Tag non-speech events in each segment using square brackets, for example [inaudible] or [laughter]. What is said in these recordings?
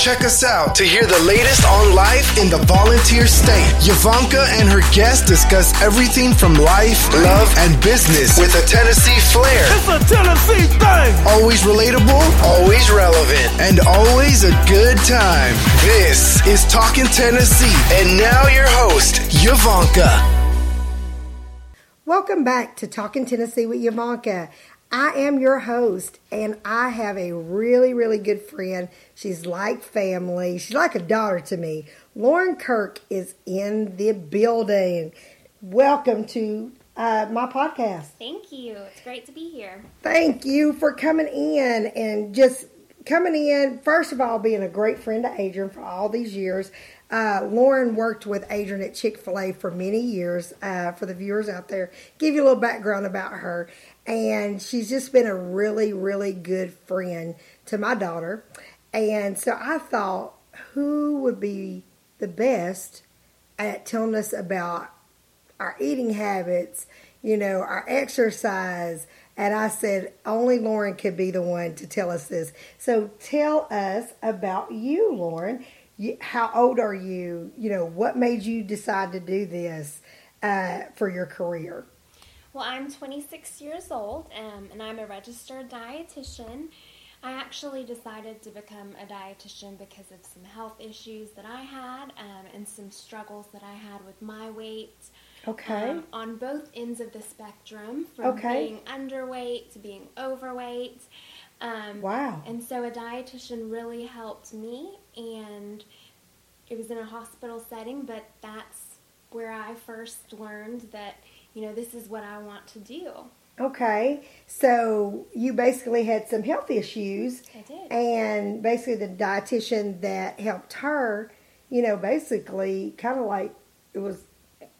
Check us out to hear the latest on life in the volunteer state. Yavanka and her guests discuss everything from life, love, and business with a Tennessee flair. It's a Tennessee thing. Always relatable, always relevant, and always a good time. This is Talking Tennessee, and now your host, Yavanka. Welcome back to Talking Tennessee with Yavanka. I am your host, and I have a really, really good friend. She's like family. She's like a daughter to me. Lauren Kirk is in the building. Welcome to uh, my podcast. Thank you. It's great to be here. Thank you for coming in and just coming in. First of all, being a great friend to Adrian for all these years. Uh, Lauren worked with Adrian at Chick fil A for many years. Uh, for the viewers out there, give you a little background about her and she's just been a really, really good friend to my daughter. And so I thought, who would be the best at telling us about our eating habits, you know, our exercise? And I said, only Lauren could be the one to tell us this. So tell us about you, Lauren. how old are you? You know, what made you decide to do this uh, for your career? Well, I'm 26 years old um, and I'm a registered dietitian. I actually decided to become a dietitian because of some health issues that I had um, and some struggles that I had with my weight. Okay. Um, on both ends of the spectrum, from okay. being underweight to being overweight. Um, wow. And so a dietitian really helped me, and it was in a hospital setting, but that's where I first learned that you know, this is what I want to do. Okay, so you basically had some health issues. I did. And basically, the dietitian that helped her, you know, basically kind of like it was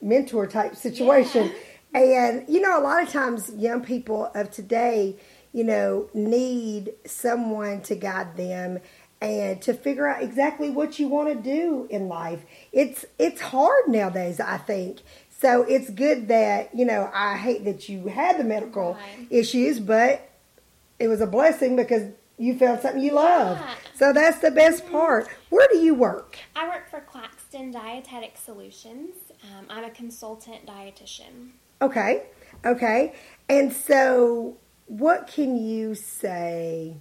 mentor type situation. Yeah. [laughs] And, you know, a lot of times young people of today, you know, need someone to guide them and to figure out exactly what you want to do in life. It's it's hard nowadays, I think. So it's good that, you know, I hate that you had the medical right. issues, but it was a blessing because you found something you love. So that's the best mm-hmm. part. Where do you work? I work for Claxton Dietetic Solutions. Um, I'm a consultant dietitian. Okay, okay. And so, what can you say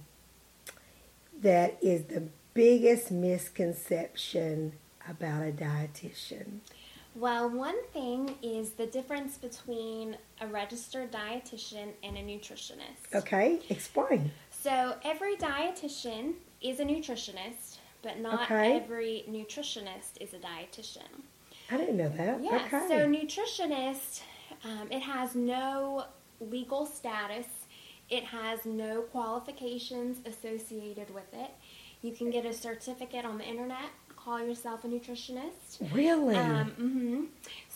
that is the biggest misconception about a dietitian? Well, one thing is the difference between a registered dietitian and a nutritionist. Okay, explain. So, every dietitian is a nutritionist, but not okay. every nutritionist is a dietitian. I didn't know that. Yeah, okay. so nutritionist, um, it has no legal status. It has no qualifications associated with it. You can get a certificate on the internet call yourself a nutritionist. Really? Um, mm-hmm.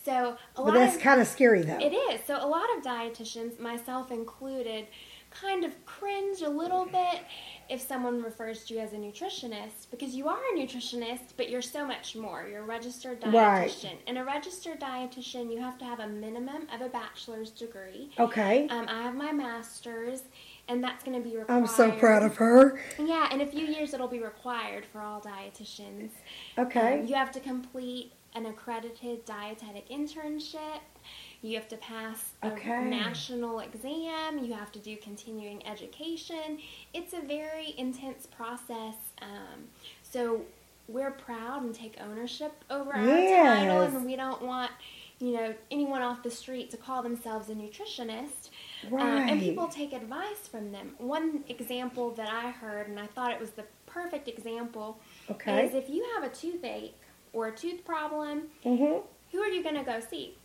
So a lot. But that's kind of scary, though. It is. So a lot of dietitians, myself included, kind of cringe a little bit if someone refers to you as a nutritionist because you are a nutritionist, but you're so much more. You're a registered dietitian. Right. And a registered dietitian, you have to have a minimum of a bachelor's degree. Okay. Um, I have my master's and that's going to be required. I'm so proud of her. Yeah, in a few years it'll be required for all dietitians. Okay. Um, you have to complete an accredited dietetic internship. You have to pass a okay. national exam. You have to do continuing education. It's a very intense process. Um, so we're proud and take ownership over our yes. title, and we don't want you know anyone off the street to call themselves a nutritionist. Right. Uh, and people take advice from them. One example that I heard, and I thought it was the perfect example, okay. is if you have a toothache or a tooth problem, mm-hmm. who are you going to go see?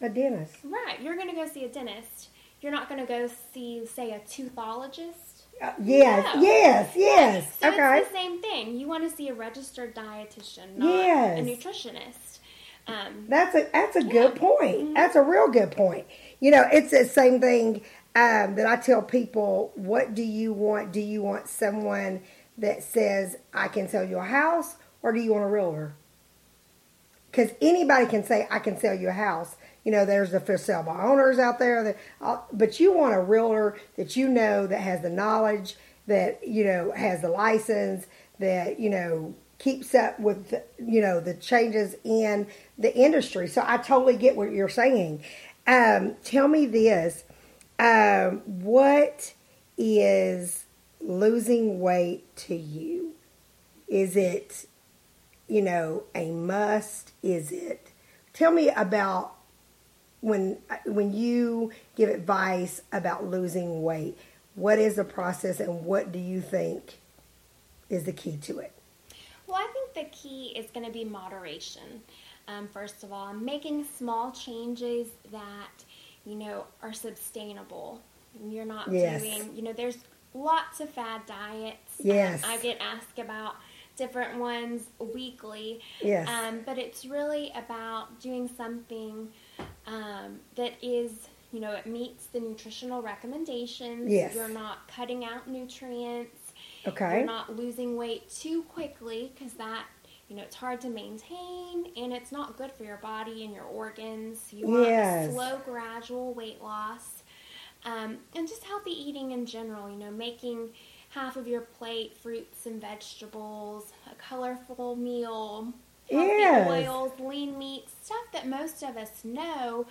A dentist. Right. You're going to go see a dentist. You're not going to go see, say, a toothologist. Uh, yes, no. yes, yes. So okay. it's the same thing. You want to see a registered dietitian, not yes. a nutritionist. Um, that's a that's a yeah. good point. Mm-hmm. That's a real good point. You know, it's the same thing um, that I tell people. What do you want? Do you want someone that says I can sell you a house, or do you want a realtor? Because anybody can say I can sell you a house. You know, there's the for sale by owners out there. That, uh, but you want a realtor that you know that has the knowledge, that you know has the license, that you know keeps up with you know the changes in the industry. So I totally get what you're saying. Um, tell me this: um, what is losing weight to you? Is it you know a must? Is it? Tell me about when when you give advice about losing weight. What is the process, and what do you think is the key to it? Well, I think the key is going to be moderation. Um, first of all, making small changes that you know are sustainable. You're not yes. doing, you know, there's lots of fad diets. Um, yes, I get asked about different ones weekly. Yes, um, but it's really about doing something um, that is you know, it meets the nutritional recommendations. Yes. You're not cutting out nutrients. Okay. You're not losing weight too quickly because that, you know, it's hard to maintain and it's not good for your body and your organs. You want yes. slow, gradual weight loss. Um, and just healthy eating in general, you know, making half of your plate fruits and vegetables, a colorful meal, healthy yes. oils, lean meat, stuff that most of us know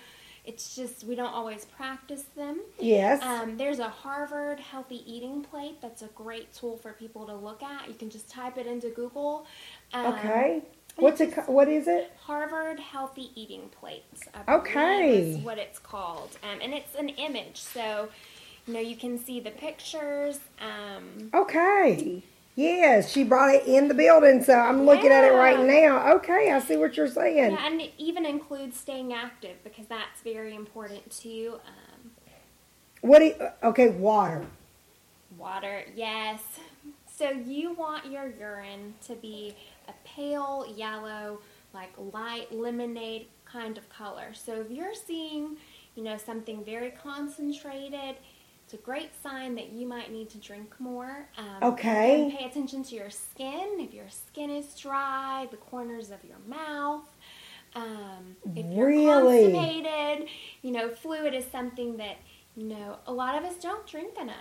it's just we don't always practice them. Yes. Um, there's a Harvard Healthy Eating Plate that's a great tool for people to look at. You can just type it into Google. Um, okay. What's it? What is it? Harvard Healthy Eating Plate. Okay. Is what it's called, um, and it's an image, so you know you can see the pictures. Um, okay. Yes, she brought it in the building, so I'm looking yeah. at it right now. Okay, I see what you're saying. Yeah, and it even includes staying active because that's very important too. Um, what? You, okay, water. Water, yes. So you want your urine to be a pale yellow, like light lemonade kind of color. So if you're seeing, you know, something very concentrated it's a great sign that you might need to drink more. Um, okay. pay attention to your skin. If your skin is dry, the corners of your mouth. Um, if you're really? constipated, you know, fluid is something that, you know, a lot of us don't drink enough.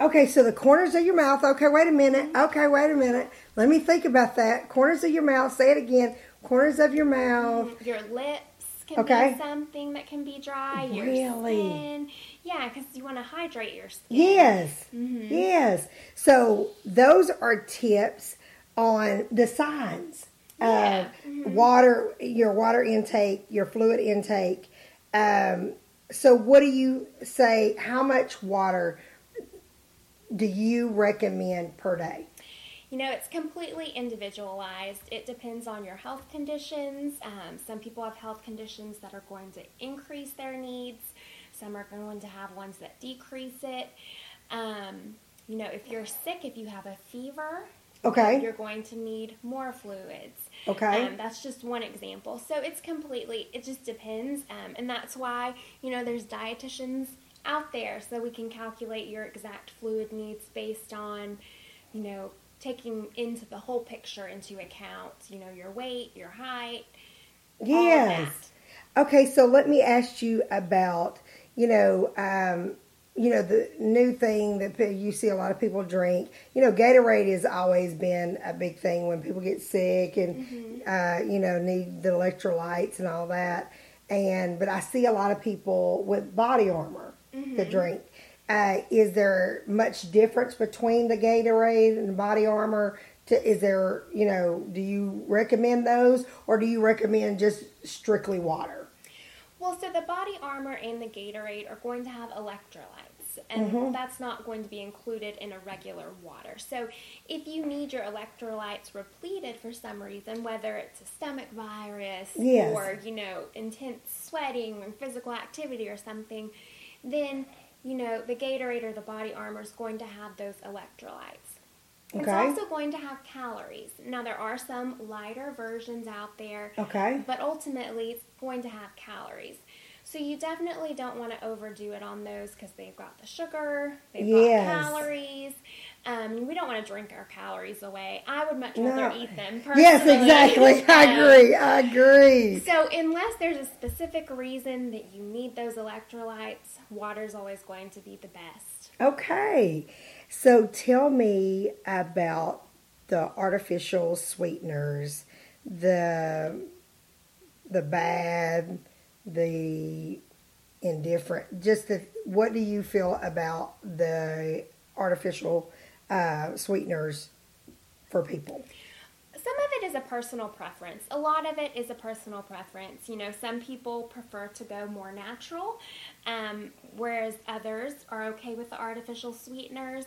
Okay, so the corners of your mouth. Okay, wait a minute. Okay, wait a minute. Let me think about that. Corners of your mouth. Say it again. Corners of your mouth. Mm-hmm. Your lips can okay. be something that can be dry. Your really? skin. Yeah, because you want to hydrate your skin. Yes. Mm-hmm. Yes. So those are tips on the signs yeah. of mm-hmm. water, your water intake, your fluid intake. Um, so, what do you say? How much water do you recommend per day? You know, it's completely individualized. It depends on your health conditions. Um, some people have health conditions that are going to increase their needs. Some are going to have ones that decrease it. Um, you know, if you're sick, if you have a fever, okay, you're going to need more fluids. Okay, um, that's just one example. So it's completely, it just depends, um, and that's why you know there's dietitians out there so we can calculate your exact fluid needs based on, you know, taking into the whole picture into account. You know, your weight, your height. Yes. Okay, so let me ask you about you know, um, you know, the new thing that you see a lot of people drink, you know, Gatorade has always been a big thing when people get sick and, mm-hmm. uh, you know, need the electrolytes and all that. And, but I see a lot of people with body armor mm-hmm. drink. Uh, is there much difference between the Gatorade and the body armor? To, is there, you know, do you recommend those or do you recommend just strictly water? Well, so the body armor and the Gatorade are going to have electrolytes, and mm-hmm. that's not going to be included in a regular water. So, if you need your electrolytes repleted for some reason, whether it's a stomach virus yes. or you know intense sweating or physical activity or something, then you know the Gatorade or the body armor is going to have those electrolytes. Okay. It's also going to have calories. Now, there are some lighter versions out there. Okay. But ultimately, it's going to have calories. So you definitely don't want to overdo it on those because they've got the sugar, they've yes. got calories. Um, we don't want to drink our calories away. I would much rather no. eat them. Personally. Yes, exactly. I agree. I agree. So unless there's a specific reason that you need those electrolytes, water's always going to be the best. Okay. So tell me about the artificial sweeteners, the the bad, the indifferent. Just the what do you feel about the artificial uh, sweeteners for people? Some of it is a personal preference. A lot of it is a personal preference. You know, some people prefer to go more natural, um, whereas others are okay with the artificial sweeteners.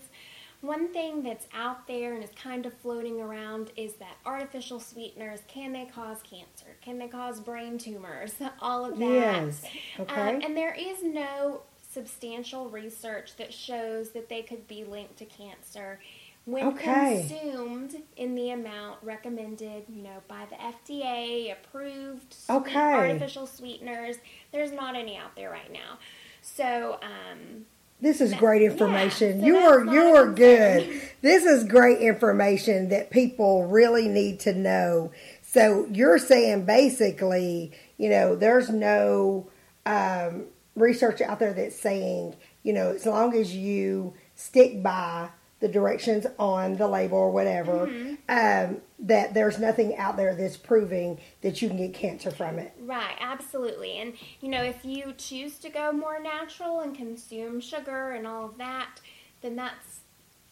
One thing that's out there and is kind of floating around is that artificial sweeteners can they cause cancer? Can they cause brain tumors? [laughs] All of that. Yes. Um, Okay. and there is no substantial research that shows that they could be linked to cancer when Okay. consumed in the amount recommended, you know, by the FDA approved Okay. artificial sweeteners. There's not any out there right now. So, um, This is great information. so you are you are good. This is great information that people really need to know. So you're saying basically, you know, there's no um, research out there that's saying, you know, as long as you stick by the directions on the label or whatever, Mm-hmm. um, that there's nothing out there that's proving that you can get cancer from it. Right, absolutely. And, you know, if you choose to go more natural and consume sugar and all of that, then that's,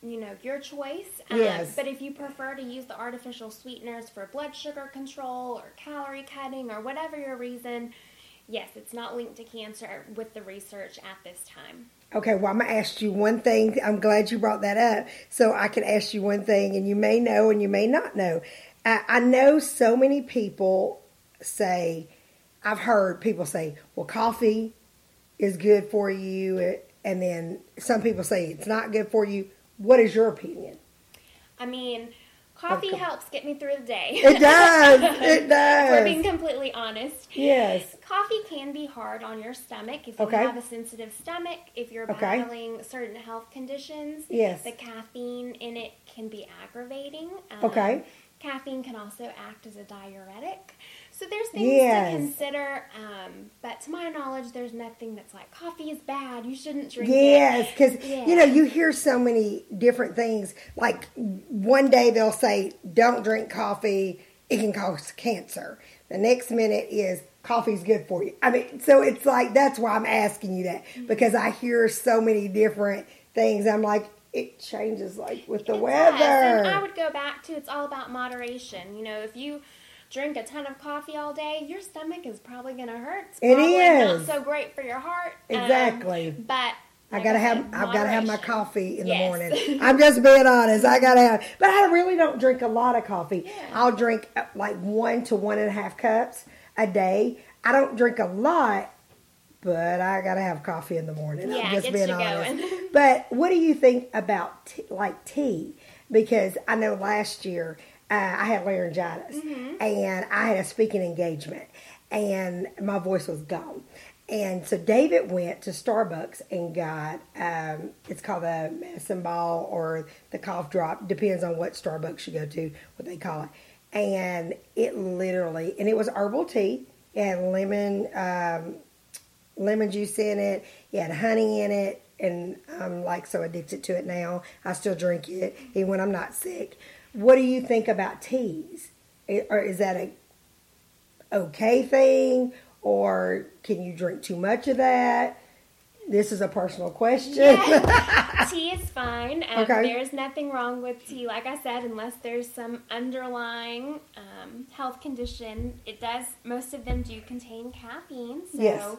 you know, your choice. Um, Yes. But if you prefer to use the artificial sweeteners for blood sugar control or calorie cutting or whatever your reason, yes, it's not linked to cancer with the research at this time. Okay, well, I'm going to ask you one thing. I'm glad you brought that up. So I can ask you one thing, and you may know and you may not know. I, I know so many people say, I've heard people say, well, coffee is good for you. And then some people say it's not good for you. What is your opinion? I mean, coffee helps get me through the day. It does. [laughs] It does. We're being completely honest. Yes. Coffee can be hard on your stomach if you Okay. have a sensitive stomach, if you're Okay. battling certain health conditions. Yes. The caffeine in it can be aggravating. Um, Okay. Caffeine can also act as a diuretic. So there's things Yes. to consider. Um, but to my knowledge, there's nothing that's like coffee is bad. You shouldn't drink it. Yes, because Yeah. you know you hear so many different things. Like one day they'll say, "Don't drink coffee; it can cause cancer." The next minute is coffee's good for you. I mean, so it's like that's why I'm asking you that Mm-hmm. because I hear so many different things. I'm like, it changes like with the It weather. does, And I would go back to it's all about moderation. You know, if you drink a ton of coffee all day, your stomach is probably going to hurt. It's It is. not so great for your heart. Um, Exactly. but I gotta said, have I've gotta have my coffee in Yes. the morning. [laughs] I'm just being honest. I gotta have, but I really don't drink a lot of coffee. Yeah. I'll drink uh, like one to one and a half cups a day. I don't drink a lot, but I gotta have coffee in the morning. Yeah, I'm just being honest. going. [laughs] but what do you think about t- like tea? Because I know last year uh, I had laryngitis Mm-hmm. and I had a speaking engagement and my voice was gone. And so David went to Starbucks and got um, it's called the medicine ball or the cough drop, depends on what Starbucks you go to, what they call it. And it literally, and it was herbal tea. Had lemon, um, lemon juice in it. It had honey in it, and I'm like so addicted to it now. I still drink it even when I'm not sick. What do you think about teas? Or is that a okay thing, or can you drink too much of that? This is a personal question. Yeah. [laughs] tea is fine. Um, Okay. There's nothing wrong with tea, like I said, unless there's some underlying um, health condition. It does. Most of them do contain caffeine, so Yes.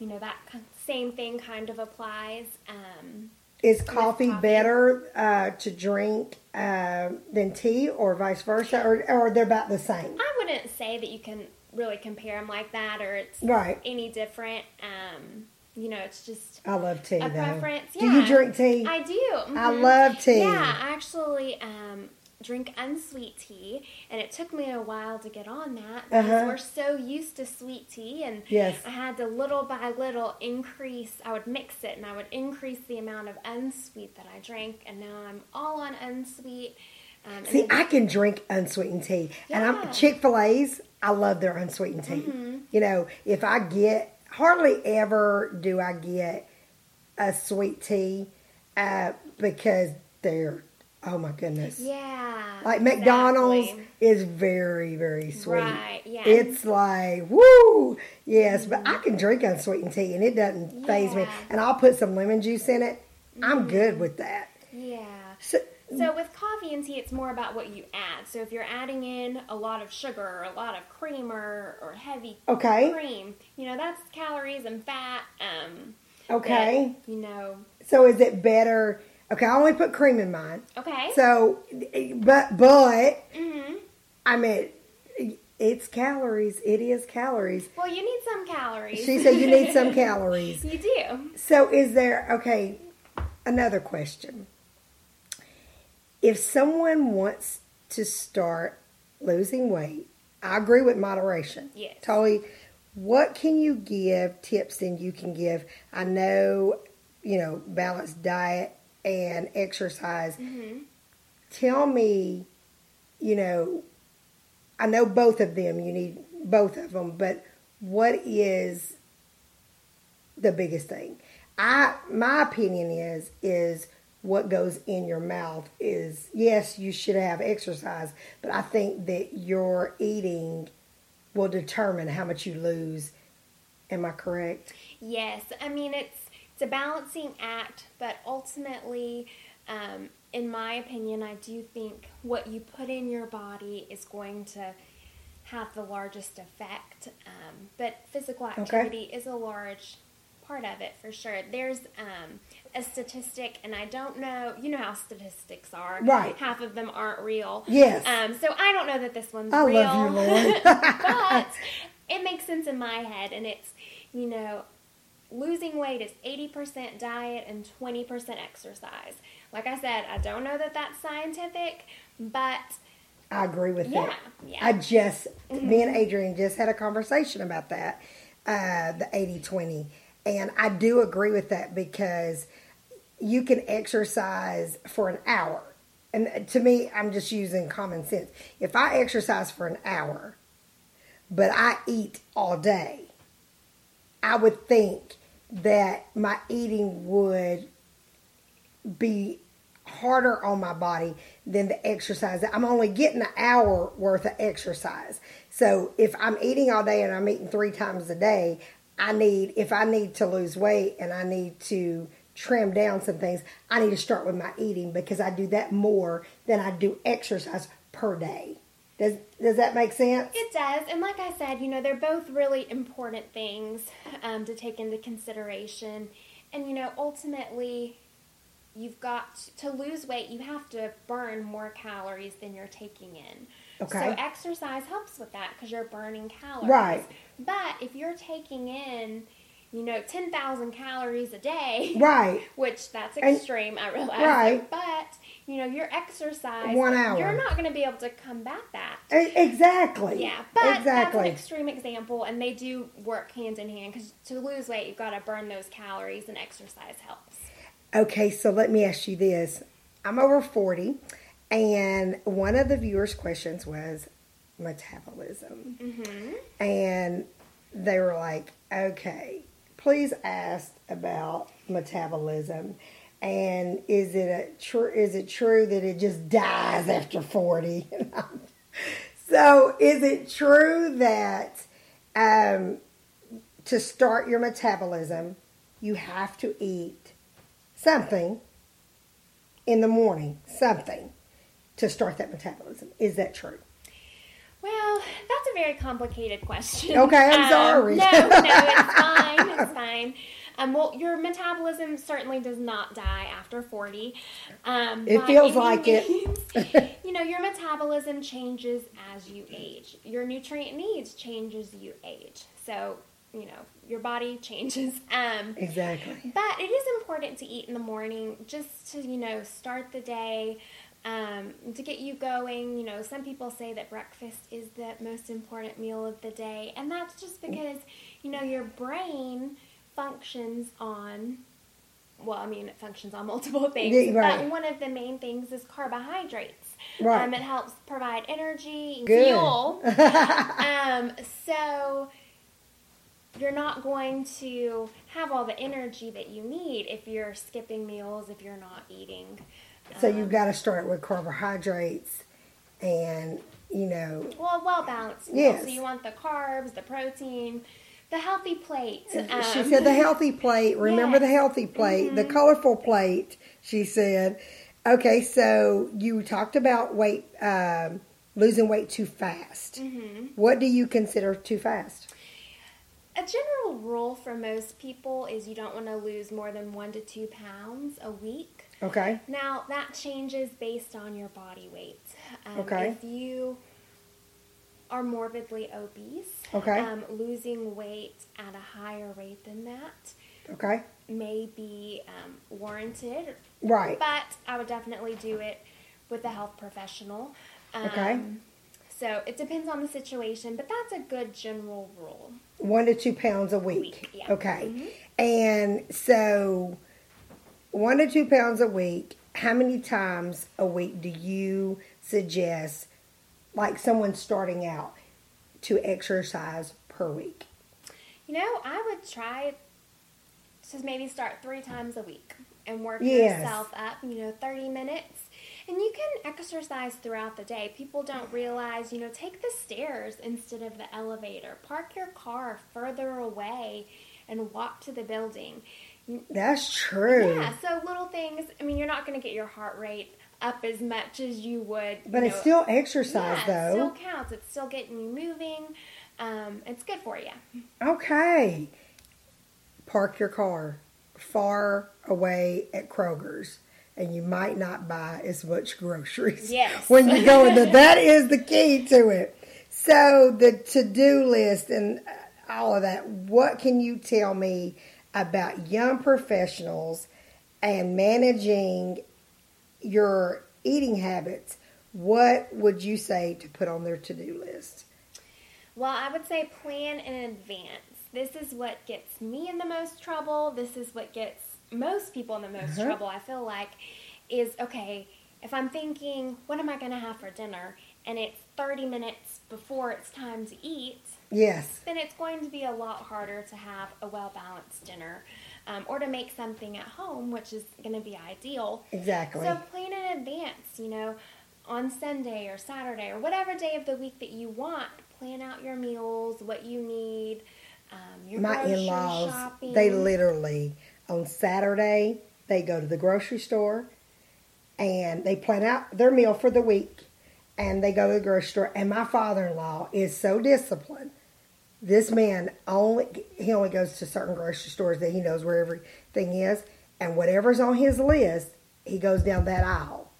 you know that same thing kind of applies. Um, Is coffee, coffee. better uh, to drink uh, than tea, or vice versa, or, or they're about the same? I wouldn't say that you can really compare them like that, or it's Right. any different. Um, you know, it's just I love tea. a though. preference. Do you drink tea? I do. I mhm. love tea. Yeah, I actually um, drink unsweet tea, and it took me a while to get on that because Uh-huh. we're so used to sweet tea, and Yes. I had to little by little increase. I would mix it, and I would increase the amount of unsweet that I drank, and now I'm all on unsweet. Um, See, I can drink unsweetened tea, and I'm Mm-hmm. Chick Fil A's. I love their unsweetened tea. You know, if I get hardly ever do I get a sweet tea uh, because they're Oh my goodness. Yeah. Like McDonald's exactly. is very, very sweet. Right, yeah. It's like, woo! Yes, but I can drink unsweetened tea and it doesn't faze me. And I'll put some lemon juice in it. I'm good with that. Yeah. So, So with coffee and tea, it's more about what you add. So if you're adding in a lot of sugar or a lot of cream or, or heavy Okay. cream, you know that's calories and fat. Um, okay. that, you know. So is it better? Okay, I only put cream in mine. Okay. So, but, but, hmm I mean, it's calories. It is calories. Well, you need some calories. She said you need some [laughs] calories. you do. So is there okay? Another question. If someone wants to start losing weight, I agree with moderation. Yes. Totally. What can you give tips then you can give? I know, you know, balanced diet and exercise. Mm-hmm. Tell me, you know, I know both of them. You need both of them, but what is the biggest thing? I my opinion is is what goes in your mouth is yes, you should have exercise, but I think that your eating will determine how much you lose. Am I correct? Yes, I mean it's it's a balancing act, but ultimately, um, in my opinion, I do think what you put in your body is going to have the largest effect. Um, but physical activity is a large part of it for sure. There's um, a statistic, and I don't know. You know how statistics are, Right. Half of them aren't real. Yes. Um, so I don't know that this one's I real. love you, Lauren. [laughs] but [laughs] it makes sense in my head, and it's you know losing weight is 80% diet and 20% exercise. Like I said, I don't know that that's scientific, but I agree with Yeah, that. yeah. I just, me and Adrian just had a conversation about that, uh, the 80 20. And I do agree with that because you can exercise for an hour. And to me, I'm just using common sense. If I exercise for an hour, but I eat all day, I would think that my eating would be harder on my body than the exercise. I'm only getting an hour worth of exercise. So if I'm eating all day and I'm eating three times a day, I need, if I need to lose weight and I need to trim down some things, I need to start with my eating because I do that more than I do exercise per day. Does, does that make sense? It does, and like I said, you know, they're both really important things um, to take into consideration. And you know, ultimately, you've got to lose weight. You have to burn more calories than you're taking in. Okay. So exercise helps with that because you're burning calories. Right. But if you're taking in, you know, ten thousand calories a day, Right. [laughs] which that's And- extreme, I realize. Right. But you know, your exercise, One hour. you're not going to be able to combat that. Exactly. Yeah, but that's an exactly. extreme example, and they do work hand in hand because to lose weight, you've got to burn those calories, and exercise helps. Okay, so let me ask you this. I'm over 40, and one of the viewers' questions was metabolism. Mm-hmm. And they were like, okay, please ask about metabolism. And is it a true? Is it true that it just dies after forty? [laughs] so, is it true that um, to start your metabolism, you have to eat something in the morning, something to start that metabolism? Is that true? Well, that's a very complicated question. Okay, I'm Um, sorry. No, no, it's fine. [laughs] It's fine. Um, well, your metabolism certainly does not die after 40. Um, It feels like it. [laughs] you know, your metabolism changes as you age. Your nutrient needs change as you age. So, you know, your body [laughs] changes. Um, Exactly. but it is important to eat in the morning just to, you know, start the day, um, to get you going. You know, some people say that breakfast is the most important meal of the day, and that's just because, you know, your brain functions on. Well, I mean, it functions on [laughs] multiple things, right. but one of the main things is carbohydrates. Right. Um, it helps provide energy Good. fuel. [laughs] um, so you're not going to have all the energy that you need if you're skipping meals, if you're not eating. So um, you've got to start with carbohydrates and, you know. Well, well balanced. Yes. So you want the carbs, the protein, the healthy plate. Um, she said the healthy plate. Remember yes. the healthy plate, mm-hmm. the colorful plate, she said. Okay, so you talked about weight, um, losing weight too fast. Mm-hmm. What do you consider too fast? A general rule for most people is you don't want to lose more than one to two pounds a week. Okay. Now that changes based on your body weight. Um, okay. If you are morbidly obese, okay, um, losing weight at a higher rate than that, okay, may be um, warranted. Right. But I would definitely do it with a health professional. okay. Um, so it depends on the situation, but that's a good general rule. One to two pounds a week. week yeah. Okay. Mm-hmm. And so one to two pounds a week, how many times a week do you suggest, like someone starting out, to exercise per week? You know, I would try to maybe start three times a week and work yes. yourself up, you know, 30 minutes and you can exercise throughout the day. People don't realize, you know, take the stairs instead of the elevator. Park your car further away and walk to the building. That's true. Yeah, so little things. I mean, you're not going to get your heart rate up as much as you would. But you it's still exercise, yeah, though. It still counts. It's still getting you moving. Um, it's good for you. Okay. Park your car far away at Kroger's and you might not buy as much groceries. Yes. when you go in there. [laughs] that is the key to it. So the to-do list and all of that. What can you tell me about young professionals and managing your eating habits? What would you say to put on their to-do list? Well, I would say plan in advance. This is what gets me in the most trouble. This is what gets most people in the most uh-huh. trouble, I feel like, is okay, if I'm thinking, what am I going to have for dinner? And it's 30 minutes before it's time to eat. Yes. Then it's going to be a lot harder to have a well balanced dinner um, or to make something at home, which is going to be ideal. Exactly. So plan in advance, you know, on Sunday or Saturday or whatever day of the week that you want. Plan out your meals, what you need, um, your My in laws, they literally on Saturday, they go to the grocery store and they plan out their meal for the week and they go to the grocery store. And my father in law is so disciplined. This man only he only goes to certain grocery stores that he knows where everything is, and whatever's on his list, he goes down that aisle.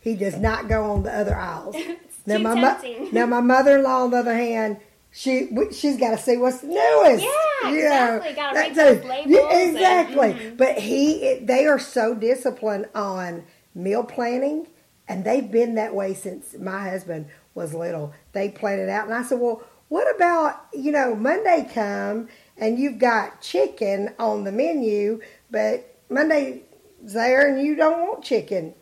He does not go on the other aisles. [laughs] now my mo- now my mother in law, on the other hand, she she's got to see what's newest. Yeah, exactly. Got to read those labels. Yeah, exactly. And, mm-hmm. But he, they are so disciplined on meal planning, and they've been that way since my husband was little. They plan it out, and I said, "Well, what about you know Monday come and you've got chicken on the menu, but Monday's there and you don't want chicken?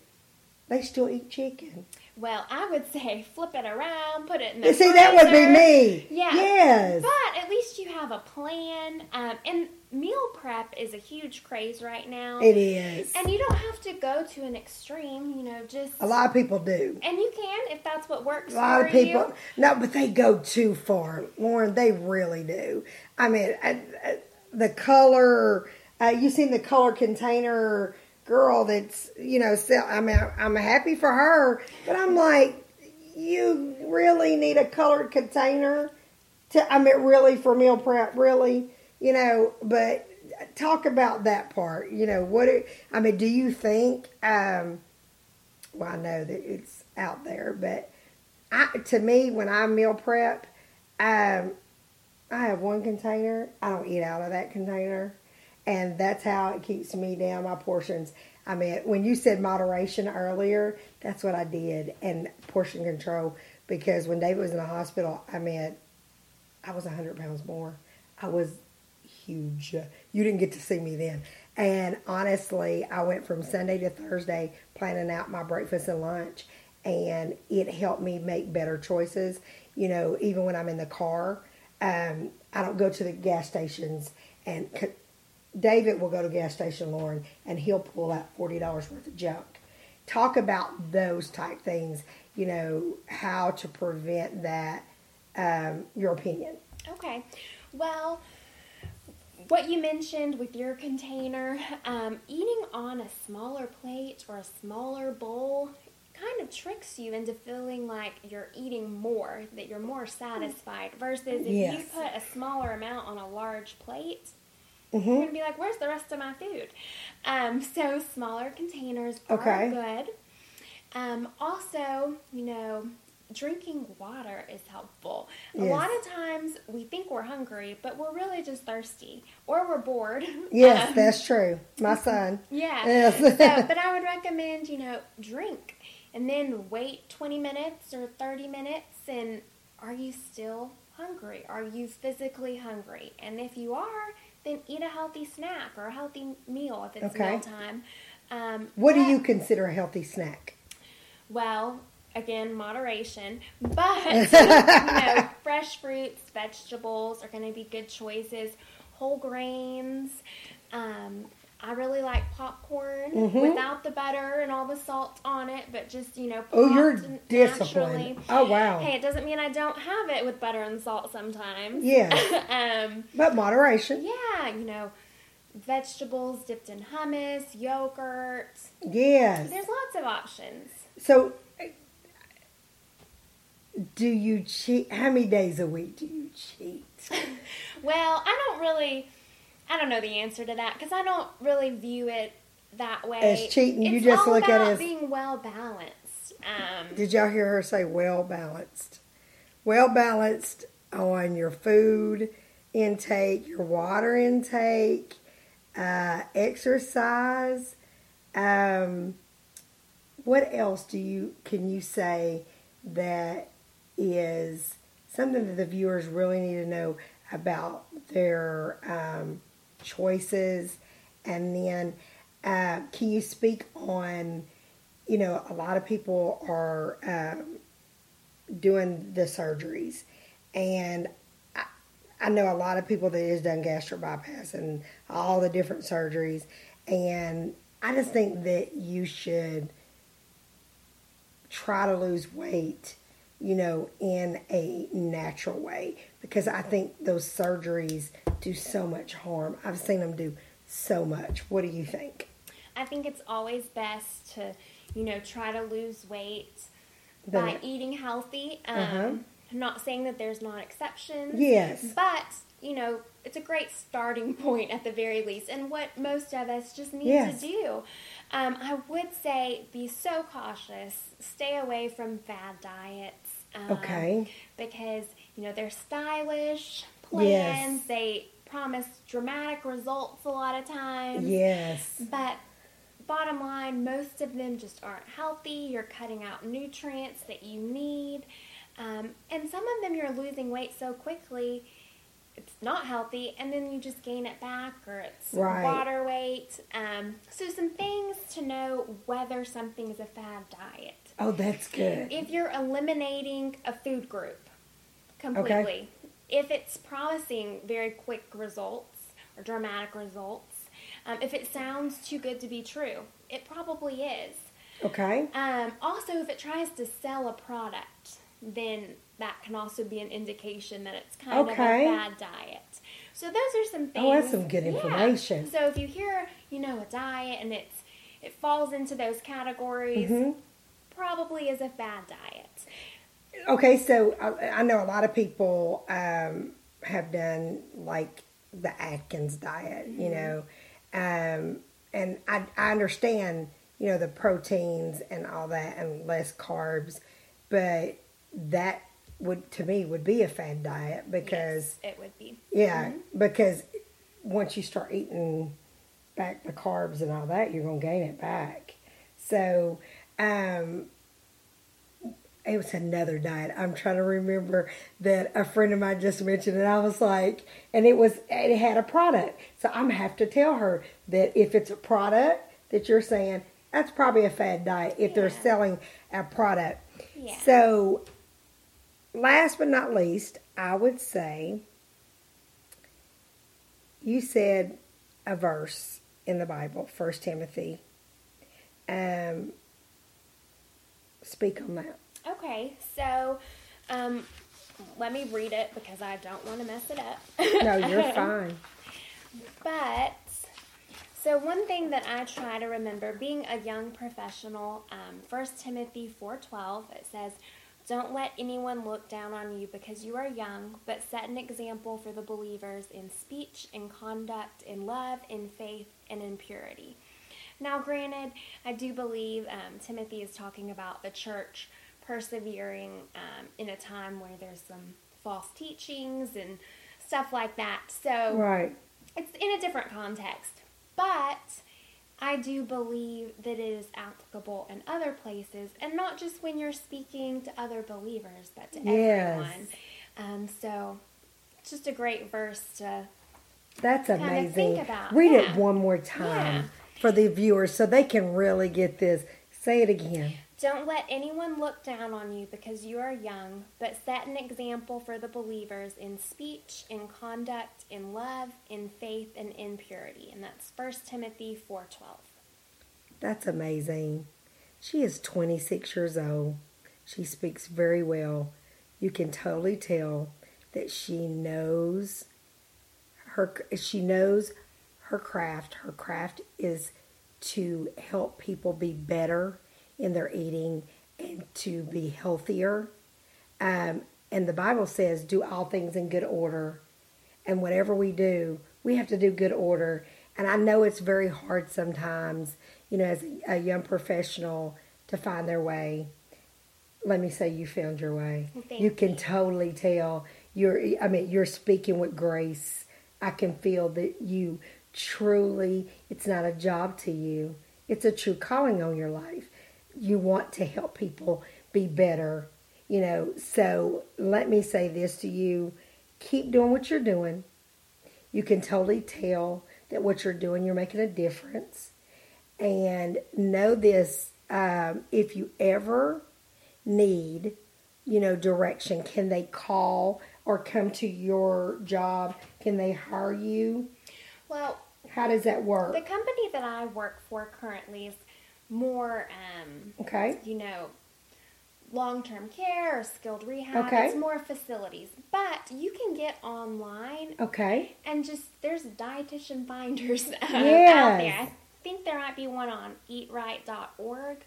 They still eat chicken." Well, I would say flip it around, put it in the. See, that would be me. Yeah. Yes. But at least you have a plan. Um, and meal prep is a huge craze right now. It is. And you don't have to go to an extreme. You know, just a lot of people do. And you can if that's what works. A lot of people. You. No, but they go too far, Lauren. They really do. I mean, I, I, the color. Uh, you seen the color container girl that's you know sell, I mean I'm happy for her, but I'm like you really need a colored container to I mean really for meal prep really you know but talk about that part you know what it, I mean do you think um well I know that it's out there but I to me when I meal prep um I have one container I don't eat out of that container and that's how it keeps me down my portions. I mean, when you said moderation earlier, that's what I did, and portion control. Because when David was in the hospital, I mean, I was 100 pounds more. I was huge. You didn't get to see me then. And honestly, I went from Sunday to Thursday planning out my breakfast and lunch, and it helped me make better choices. You know, even when I'm in the car, um, I don't go to the gas stations and David will go to gas station Lauren and he'll pull out forty dollars worth of junk. talk about those type things. You know how to prevent that. Um, your opinion. Okay. Well, what you mentioned with your container, um, eating on a smaller plate or a smaller bowl kind of tricks you into feeling like you're eating more, that you're more satisfied, versus if yes. you put a smaller amount on a large plate, mm-hmm. you're going to be like, where's the rest of my food? Um, so smaller containers okay. are good. Um, also, you know, drinking water is helpful. Yes. A lot of times we think we're hungry, but we're really just thirsty or we're bored. Yes, um, that's true. My [laughs] son. Yeah. Yes. so, [laughs] but I would recommend, you know, drink and then wait 20 minutes or 30 minutes and are you still hungry? Are you physically hungry? And if you are, then eat a healthy snack or a healthy meal if it's okay. mealtime. Um, what do you consider a healthy snack? Well, again, moderation. But [laughs] you know, fresh fruits, vegetables are going to be good choices. Whole grains. Um, I really like popcorn mm-hmm. without the butter and all the salt on it, but just you know. Oh, you're disciplined. Oh wow. Hey, it doesn't mean I don't have it with butter and salt sometimes. Yeah. [laughs] um, but moderation. Yeah, you know, vegetables dipped in hummus, yogurt. Yes. There's lots of options. So do you cheat? How many days a week do you cheat? [laughs] well, I don't really, I don't know the answer to that because I don't really view it that way. As cheating, it's you just look at it as being well balanced. Um, did y'all hear her say well balanced? Well balanced on your food intake, your water intake, uh, exercise. Um, what else do you can you say that is something that the viewers really need to know about their um, choices. And then, uh, can you speak on, you know, a lot of people are um, doing the surgeries, and I, I know a lot of people that has done gastric bypass and all the different surgeries, and I just think that you should try to lose weight you know, in a natural way because I think those surgeries do so much harm. I've seen them do so much. What do you think? I think it's always best to, you know, try to lose weight the, by eating healthy. Um, uh-huh. I'm not saying that there's not exceptions. Yes. But, you know, it's a great starting [laughs] point at the very least, and what most of us just need yes. to do. Um, I would say be so cautious, stay away from bad diets um, okay. Because, you know, they're stylish plans. Yes. They promise dramatic results a lot of times. Yes. But bottom line, most of them just aren't healthy. You're cutting out nutrients that you need. Um, and some of them you're losing weight so quickly it's not healthy and then you just gain it back or it's right. water weight um, so some things to know whether something is a fad diet Oh, that's good. If you're eliminating a food group completely, okay. if it's promising very quick results or dramatic results, um, if it sounds too good to be true, it probably is. Okay. Um, also, if it tries to sell a product, then that can also be an indication that it's kind okay. of a bad diet. So those are some things. Oh, that's some good information. Yeah. So if you hear, you know, a diet and it's it falls into those categories, mm-hmm probably is a bad diet. Okay, so I, I know a lot of people um, have done like the Atkins diet, mm-hmm. you know, um, and I, I understand, you know, the proteins and all that and less carbs, but that would to me would be a fad diet because yes, it would be. Yeah, mm-hmm. because once you start eating back the carbs and all that, you're gonna gain it back. So um, it was another diet. I'm trying to remember that a friend of mine just mentioned, and I was like, and it was it had a product, so I'm have to tell her that if it's a product that you're saying, that's probably a fad diet if yeah. they're selling a product. Yeah. So, last but not least, I would say you said a verse in the Bible, First Timothy. Um, speak on that. Okay, so um, let me read it because I don't want to mess it up. no, you're [laughs] fine. But so one thing that I try to remember, being a young professional, um, 1 Timothy 4.12, it says, Don't let anyone look down on you because you are young, but set an example for the believers in speech, in conduct, in love, in faith, and in purity. Now, granted, I do believe um, Timothy is talking about the church persevering um, in a time where there's some false teachings and stuff like that. So, right. it's in a different context. But I do believe that it is applicable in other places, and not just when you're speaking to other believers, but to yes. everyone. Um, so, it's just a great verse to. That's amazing. Think about read yeah. it one more time yeah. For the viewers so they can really get this. Say it again. Don't let anyone look down on you because you are young, but set an example for the believers in speech, in conduct, in love, in faith, and in purity. And that's 1 Timothy 4:12. That's amazing. She is 26 years old. She speaks very well. You can totally tell that she knows her she knows her craft. Her craft is to help people be better in their eating and to be healthier. Um, and the Bible says, do all things in good order. And whatever we do, we have to do good order. And I know it's very hard sometimes, you know, as a young professional to find their way. Let me say you found your way. Well, you can totally tell you're I mean, you're speaking with grace. I can feel that you truly it's not a job to you. It's a true calling on your life you want to help people be better, you know. So let me say this to you keep doing what you're doing. You can totally tell that what you're doing, you're making a difference. And know this um, if you ever need, you know, direction, can they call or come to your job? Can they hire you? Well, how does that work? The company that I work for currently is more, um, okay, you know, long term care or skilled rehab. Okay. It's more facilities. But you can get online. Okay. And just, there's dietitian finders [laughs] uh, yes. out there. I think there might be one on eatright.org.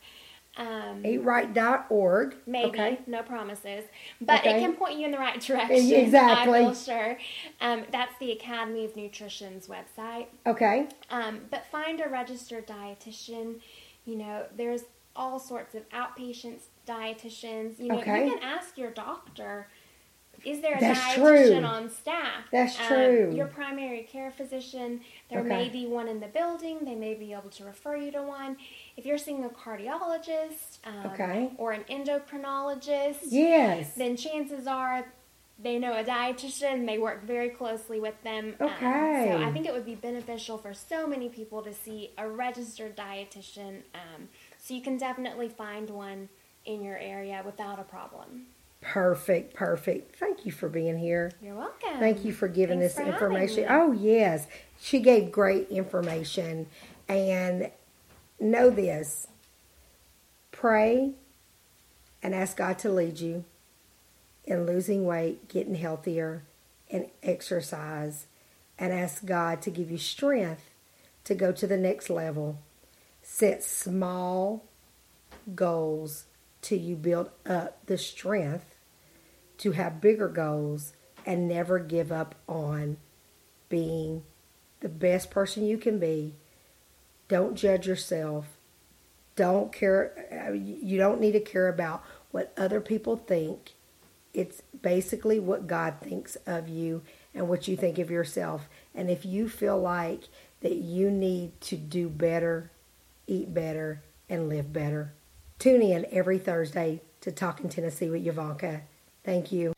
Um, eatright.org. Maybe, okay. no promises. But okay. it can point you in the right [laughs] direction. Exactly. I feel sure. Um, that's the Academy of Nutrition's website. Okay. Um, but find a registered dietitian you know, there's all sorts of outpatients, dietitians. You know, okay. you can ask your doctor. Is there a That's dietitian true. on staff? That's um, true. Your primary care physician, there okay. may be one in the building. They may be able to refer you to one. If you're seeing a cardiologist um, okay. or an endocrinologist, yes, then chances are they know a dietitian. They work very closely with them. Okay. Um, so I think it would be beneficial for so many people to see a registered dietitian. Um, so you can definitely find one in your area without a problem. Perfect, perfect. Thank you for being here. You're welcome. Thank you for giving Thanks this for information. Oh, yes. She gave great information. And know this pray and ask God to lead you in losing weight, getting healthier, and exercise, and ask God to give you strength to go to the next level. Set small goals till you build up the strength to have bigger goals and never give up on being the best person you can be. Don't judge yourself. Don't care. You don't need to care about what other people think it's basically what God thinks of you and what you think of yourself. And if you feel like that you need to do better, eat better, and live better, tune in every Thursday to Talking Tennessee with Yavanka. Thank you.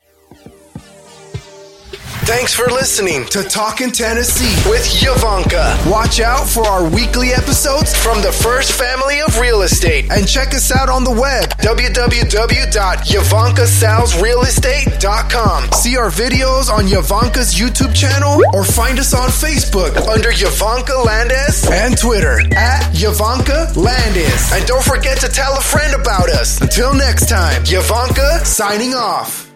Thanks for listening to Talking Tennessee with Yavanka. Watch out for our weekly episodes from the First Family of Real Estate and check us out on the web www.yavankasalesrealestate.com. See our videos on Yavanka's YouTube channel or find us on Facebook under Yavanka Landis and Twitter at Yavanka Landis. And don't forget to tell a friend about us. Until next time, Yavanka signing off.